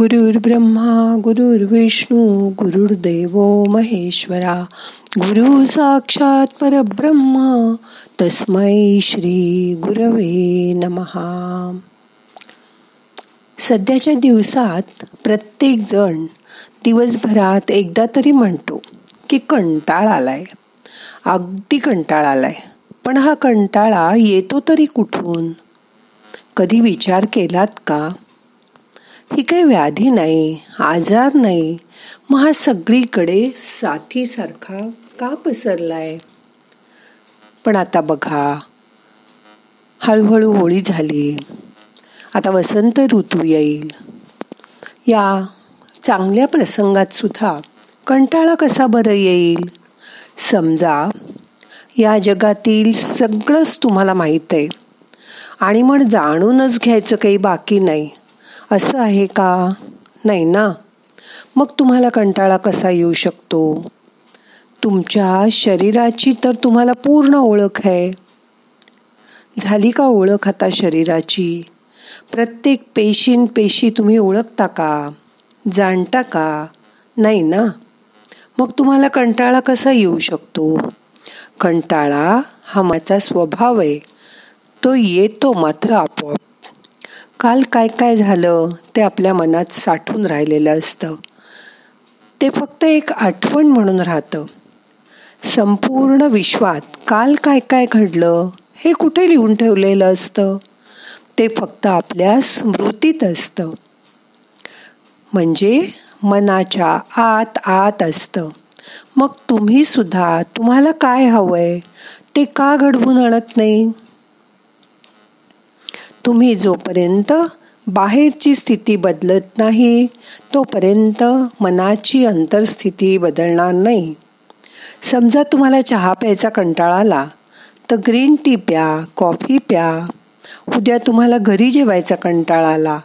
गुरुर् ब्रह्मा गुरुर्विष्णू गुरुर्देव महेश्वरा गुरु साक्षात परब्रह्म तस्मै श्री गुरवे नमहा सध्याच्या दिवसात प्रत्येक जण दिवसभरात एकदा तरी म्हणतो की कंटाळ आलाय. अगदी कंटाळ आलाय. पण हा कंटाळा येतो तरी कुठून? कधी विचार केलात का? ही काही व्याधी नाही आजार नाही. मग हा सगळीकडे साथीसारखा का पसरलाय? पण आता बघा हळूहळू होळी झाली. आता वसंत ऋतू येईल. या चांगल्या प्रसंगात सुद्धा कंटाळा कसा बरं येईल? समजा या जगातील सगळंच तुम्हाला माहीत आहे आणि मग जाणूनच घ्यायचं काही बाकी नाही. असं आहे का? नाही ना. मग तुम्हाला कंटाळा कसा येऊ शकतो? तुमच्या शरीराची तर तुम्हाला पूर्ण ओळख आहे. झाली का ओळख आता शरीराची? प्रत्येक पेशीन पेशी तुम्ही ओळखता का? जाणता का? नाही ना. मग तुम्हाला कंटाळा कसा येऊ शकतो? कंटाळा हा माझा स्वभाव आहे. तो येतो मात्र आपोआप. काल काय काय झालं ते आपल्या मनात साठून राहिलेलं असतं. ते फक्त एक आठवण म्हणून राहतं. संपूर्ण विश्वात काल काय काय घडलं हे कुठे लिहून ठेवलेलं असतं? ते फक्त आपल्या स्मृतीत असतं. म्हणजे मनाच्या आत आत असतं. मग तुम्ही सुद्धा तुम्हाला काय हवंय? ते का घडवून आणत नाही? तुम्ही जोपर्यंत बाहेरची स्थिती बदलत नाही तोपर्यंत मनाची अंतरस्थिती बदलणार नाही. समजा तुम्हाला चहा प्यायचा कंटाळा आला तर ग्रीन टी प्या कॉफी प्या. उद्या तुम्हाला घरी जेवायचा कंटाळा आला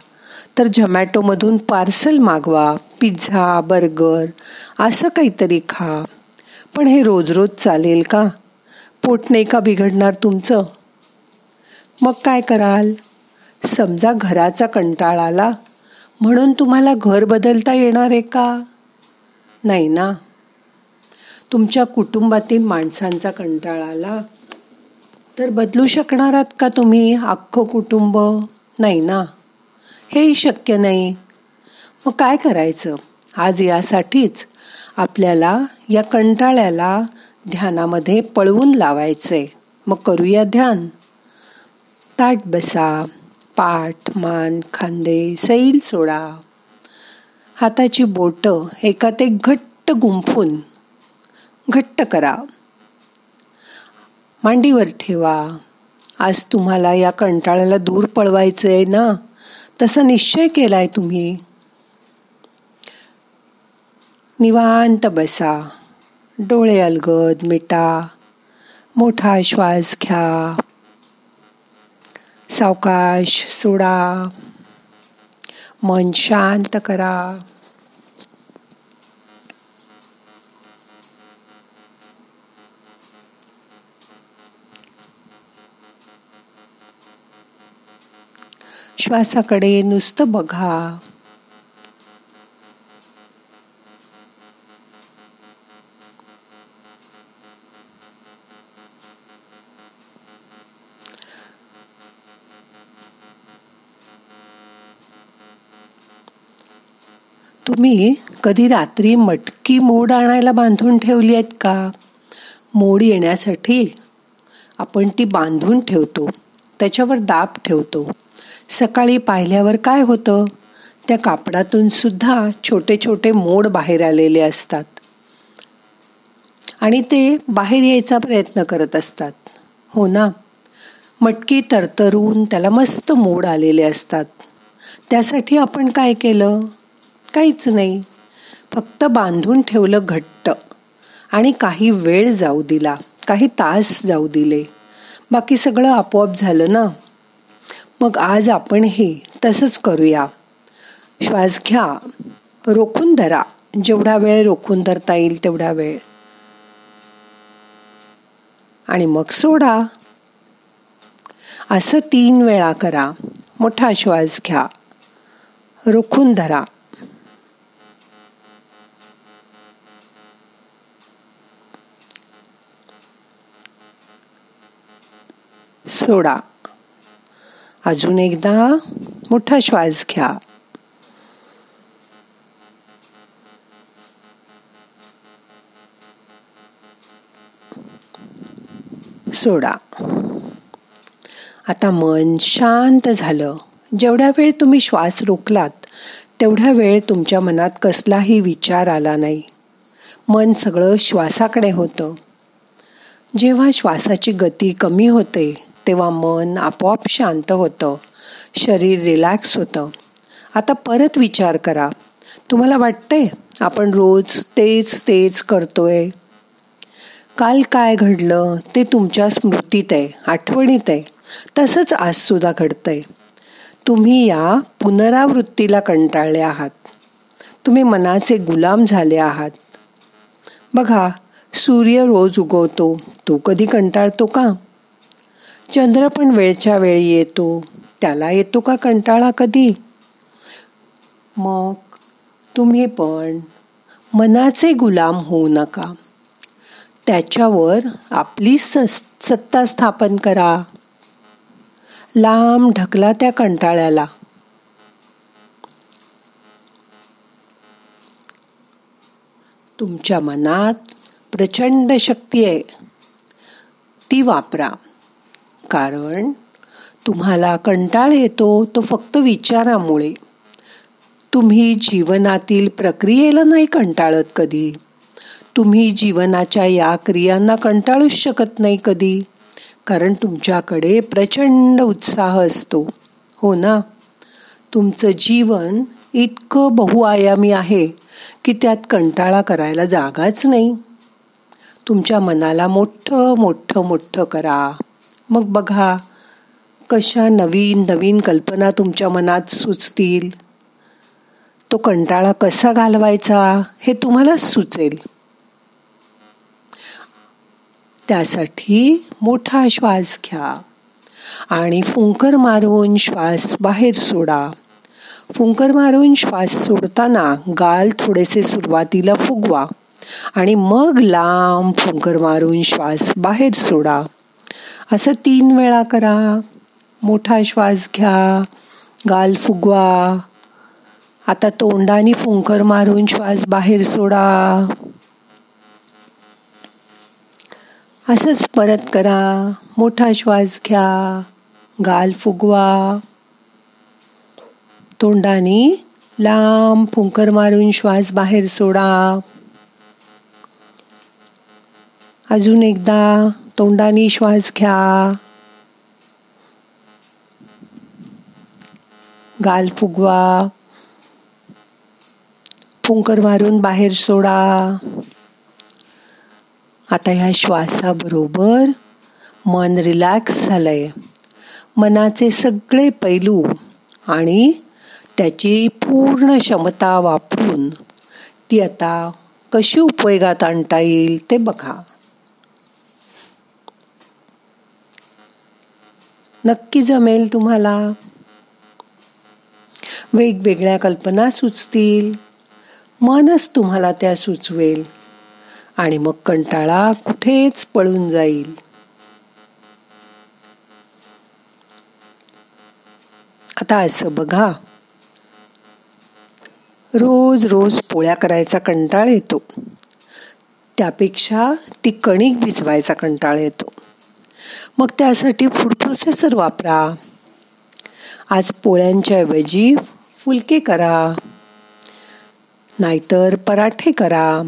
तर झमॅटोमधून पार्सल मागवा पिझ्झा बर्गर असं काहीतरी खा. पण हे रोज रोज चालेल का? पोट नाही का बिघडणार तुमचं? मग काय कराल? समजा घराचा कंटाळा आला म्हणून तुम्हाला घर बदलता येणार आहे का? नाही ना. तुमच्या कुटुंबातील माणसांचा कंटाळा आला तर बदलू शकणार आहात का तुम्ही अख्खं कुटुंब? नाही ना. हेही शक्य नाही. मग काय करायचं? आज यासाठीच आपल्याला या कंटाळ्याला ध्यानामध्ये पळवून लावायचंय. मग करूया ध्यान. ताट बसा. पाठ मान खांदे सैल सोडा. हाताची बोटं एकात एक घट्ट गुंफून घट्ट करा. मांडीवर ठेवा. आज तुम्हाला या कंटाळ्याला दूर पळवायचं आहे ना? तसा निश्चय केलाय तुम्ही. निवांत बसा. डोळे अलगद मिटा. मोठा श्वास घ्या. सावकाश सोडा. मन शांत करा. श्वासाकडे नुसतं बघा. तुम्ही कधी रात्री मटकी मोड आणायला बांधून ठेवली आहेत का? मोड येण्यासाठी आपण ती बांधून ठेवतो त्याच्यावर दाब ठेवतो. सकाळी पाहिल्यावर काय होतं? त्या कापडातून सुद्धा छोटे छोटे मोड बाहेर आलेले असतात. आणि ते बाहेर यायचा प्रयत्न करत असतात. हो ना? मटकी तरतरून त्याला मस्त मोड आलेले असतात. त्यासाठी आपण काय केलं? काहीच नाही. फक्त बांधून ठेवलं घट्ट. आणि काही वेळ जाऊ दिला. काही तास जाऊ दिले. बाकी सगळं आपोआप झालं ना? मग आज आपण हे तसंच करूया. श्वास घ्या. रोखून धरा. जेवढा वेळ रोखून धरता येईल तेवढा वेळ. आणि मग सोडा. असं तीन वेळा करा. मोठा श्वास घ्या. रोखून धरा. सोडा. अजून एकदा मोठा श्वास घ्या. सोडा. आता मन शांत झालं. जेवढ्या वेळ तुम्ही श्वास रोखलात तेवढ्या वेळ तुमच्या मनात कसलाही विचार आला नाही. मन सगळं श्वासाकडे होतं. जेव्हा श्वासाची गती कमी होते तेव्हा मन आपोआप शांत होतं. शरीर रिलॅक्स होतं. आता परत विचार करा. तुम्हाला वाटतंय आपण रोज तेच तेच करतोय? काल काय घडलं ते तुमच्या स्मृतीत आहे आठवणीत आहे. तसंच आजसुद्धा घडतंय. तुम्ही या पुनरावृत्तीला कंटाळले आहात. तुम्ही मनाचे गुलाम झाले आहात. बघा सूर्य रोज उगवतो. तो कधी कंटाळतो का? चंद्र पण वेळच्या वेळी येतो. त्याला येतो का कंटाळा कधी? मग तुम्ही पण मनाचे गुलाम होऊ नका. त्याच्यावर आपली सत्ता स्थापन करा. लांब ढकला त्या कंटाळ्याला. तुमच्या मनात प्रचंड शक्ती आहे. ती वापरा. कारण तुम्हाला कंटाळ येतो तो फक्त विचारामुळे. तुम्ही जीवनातील प्रक्रियेला नाही कंटाळत कधी. तुम्ही जीवनाच्या या क्रियांना कंटाळूच शकत नाही कधी कारण तुमच्याकडे प्रचंड उत्साह असतो. हो ना? तुमचं जीवन इतकं बहुआयामी आहे की त्यात कंटाळा करायला जागाच नाही. तुमच्या मनाला मोठं मोठं मोठं करा. मग बघा कशा नवीन नवीन कल्पना तुमच्या मनात सुचतील? तो कंटाळा कसा घालवायचा हे तुम्हालाच सुचेल. त्यासाठी मोठा श्वास घ्या आणि फुंकर मारून श्वास बाहेर सोडा. फुंकर मारून श्वास सोडताना गाल थोडेसे सुरुवातीला फुगवा आणि मग लांब फुंकर मारून श्वास बाहेर सोडा. असं तीन वेळा करा. मोठा श्वास घ्या. गाल फुगवा. आता तोंडाने फुंकर मारून श्वास बाहेर सोडा. असंच परत करा. मोठा श्वास घ्या. गाल फुगवा. तोंडाने लांब फुंकर मारून श्वास बाहेर सोडा. अजून एकदा. तोंडाने श्वास घ्या. गाल फुगवा. फुंकर मारून बाहेर सोडा. आता ह्या श्वासाबरोबर मन रिलॅक्स झालंय. मनाचे सगळे पैलू आणि त्याची पूर्ण क्षमता वापरून ती आता कशी उपयोगात आणता येईल ते बघा. नक्की जमेल तुम्हाला. वेगवेगळ्या कल्पना सुचतील. मनच तुम्हाला त्या सुचवेल. आणि मग कंटाळा कुठेच पळून जाईल. आता असं बघा. रोज रोज पोळ्या करायचा कंटाळ येतो. त्यापेक्षा ती कणिक भिजवायचा कंटाळ येतो. मग त्यासाठी फूड प्रोसेसर वापरा. आज पोळ्यांच्या ऐवजी फुलके करा. नाहीतर पराठे करा.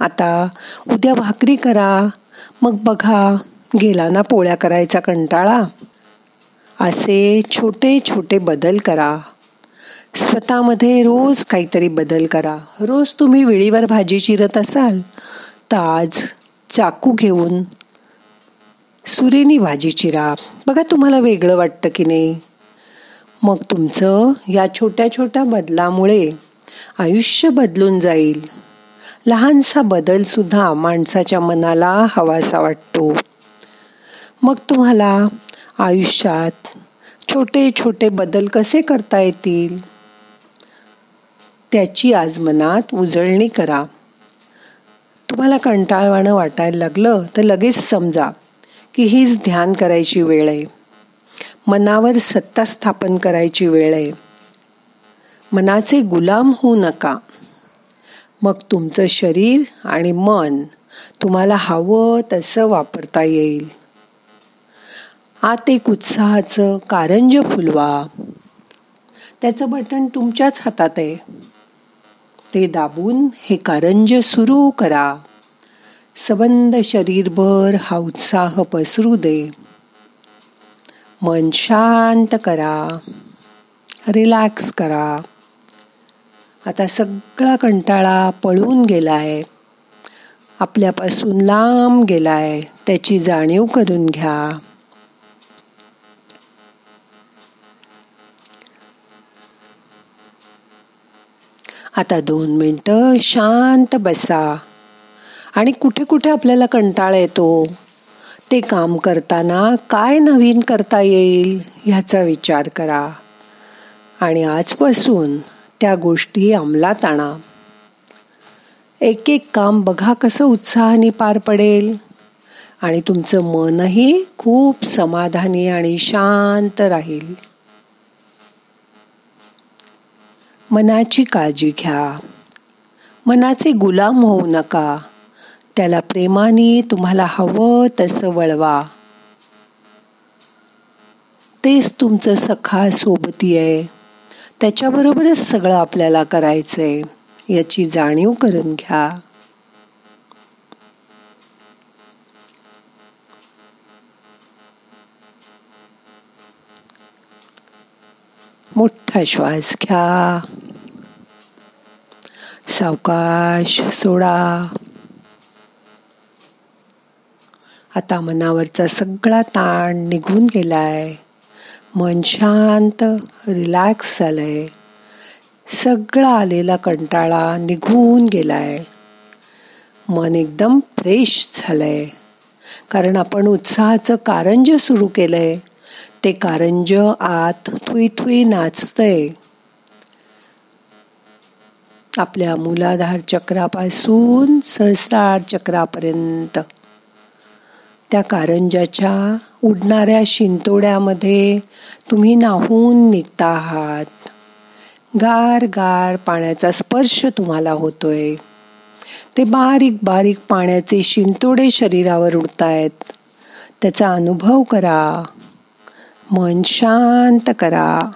आता उद्या भाकरी करा. मग बघा गेला ना पोळ्या करायचा कंटाळा. असे छोटे छोटे बदल करा. स्वतःमध्ये रोज काहीतरी बदल करा. रोज तुम्ही वेळीवर भाजी चिरत असाल तर आज चाकू घेऊन सुरेनी भाजी चिरा बघा तुम्हाला वेगळं वाटतं की नाही? मग तुमचं या छोट्या छोट्या बदलामुळे आयुष्य बदलून जाईल. लहानसा बदल सुद्धा माणसाच्या मनाला हवासा वाटतो. मग तुम्हाला आयुष्यात छोटे छोटे बदल कसे करता येतील? त्याची आज मनात उजळणी करा. तुम्हाला कंटाळवाणं वाटायला लागलं तर लगेच समजा. की हीच ध्यान करायची वेळ आहे. मनावर सत्ता स्थापन करायची वेळ आहे. मनाचे गुलाम होऊ नका. मग तुमचं शरीर आणि मन तुम्हाला हवं तसं वापरता येईल. आत एक उत्साहाचं कारंज फुलवा. त्याचं बटन तुमच्याच हातात आहे. ते दाबून हे कारंज सुरू करा. सबंध शरीरभर हा उत्साह पसरू दे. मन शांत करा. रिलॅक्स करा. आता सगळा कंटाळा पळून गेलाय. आपल्यापासून लांब गेलाय. त्याची जाणीव करून घ्या. आता दोन मिनटं शांत बसा. आणि कुठे कुठे आपल्याला कंटाळा येतो? ते काम करताना काय नवीन करता येईल ह्याचा विचार करा. आणि आजपासून त्या गोष्टी अंमलात आणा. एक एक काम बघा कसं उत्साहाने पार पडेल. आणि तुमचं मनही खूप समाधानी आणि शांत राहील. मनाची काळजी घ्या. मनाचे गुलाम होऊ नका. त्याला प्रेमाने तुम्हाला हवं तसं वळवा. तेच तुमचं सखा सोबती आहे. त्याच्याबरोबरच सगळं आपल्याला करायचंय. याची जाणीव करून घ्या. मोठा श्वास घ्या. सावकाश सोडा. आता मनावरचा सगळा ताण निघून गेलाय. मन शांत रिलॅक्स झालंय. सगळा आलेला कंटाळा निघून गेलाय. मन एकदम फ्रेश झालंय. कारण आपण उत्साहाचं कारंज सुरू केलंय. ते कारंज आत थुई थुई नाचतंय. आपल्या मूलाधार चक्रापासून सहस्रार चक्रापर्यंत. त्या कारंजाच्या उडणाऱ्या शिंतोड्यामध्ये तुम्ही नाहून निघता आहात. गार गार पाण्याचा स्पर्श तुम्हाला होतोय. ते बारीक बारीक पाण्याचे शिंतोडे शरीरावर उडतायत. त्याचा अनुभव करा. मन शांत करा.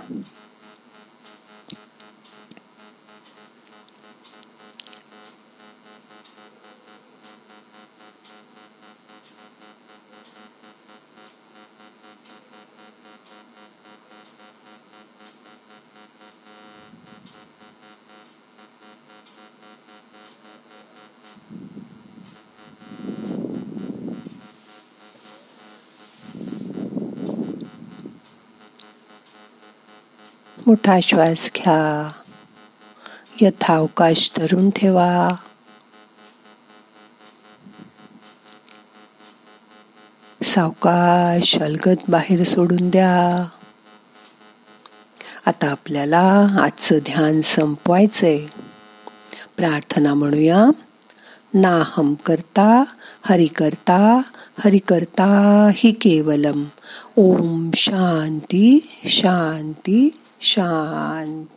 मोठा श्वास घ्या. यथावकाश धरून ठेवा. सावकाश अलगद बाहेर सोडून द्या. आता आपल्याला आजचं ध्यान संपवायचंय. प्रार्थना म्हणूया. नाहम करता हरि करता हरि करता हि केवलम. ओम शांती शांती. शांती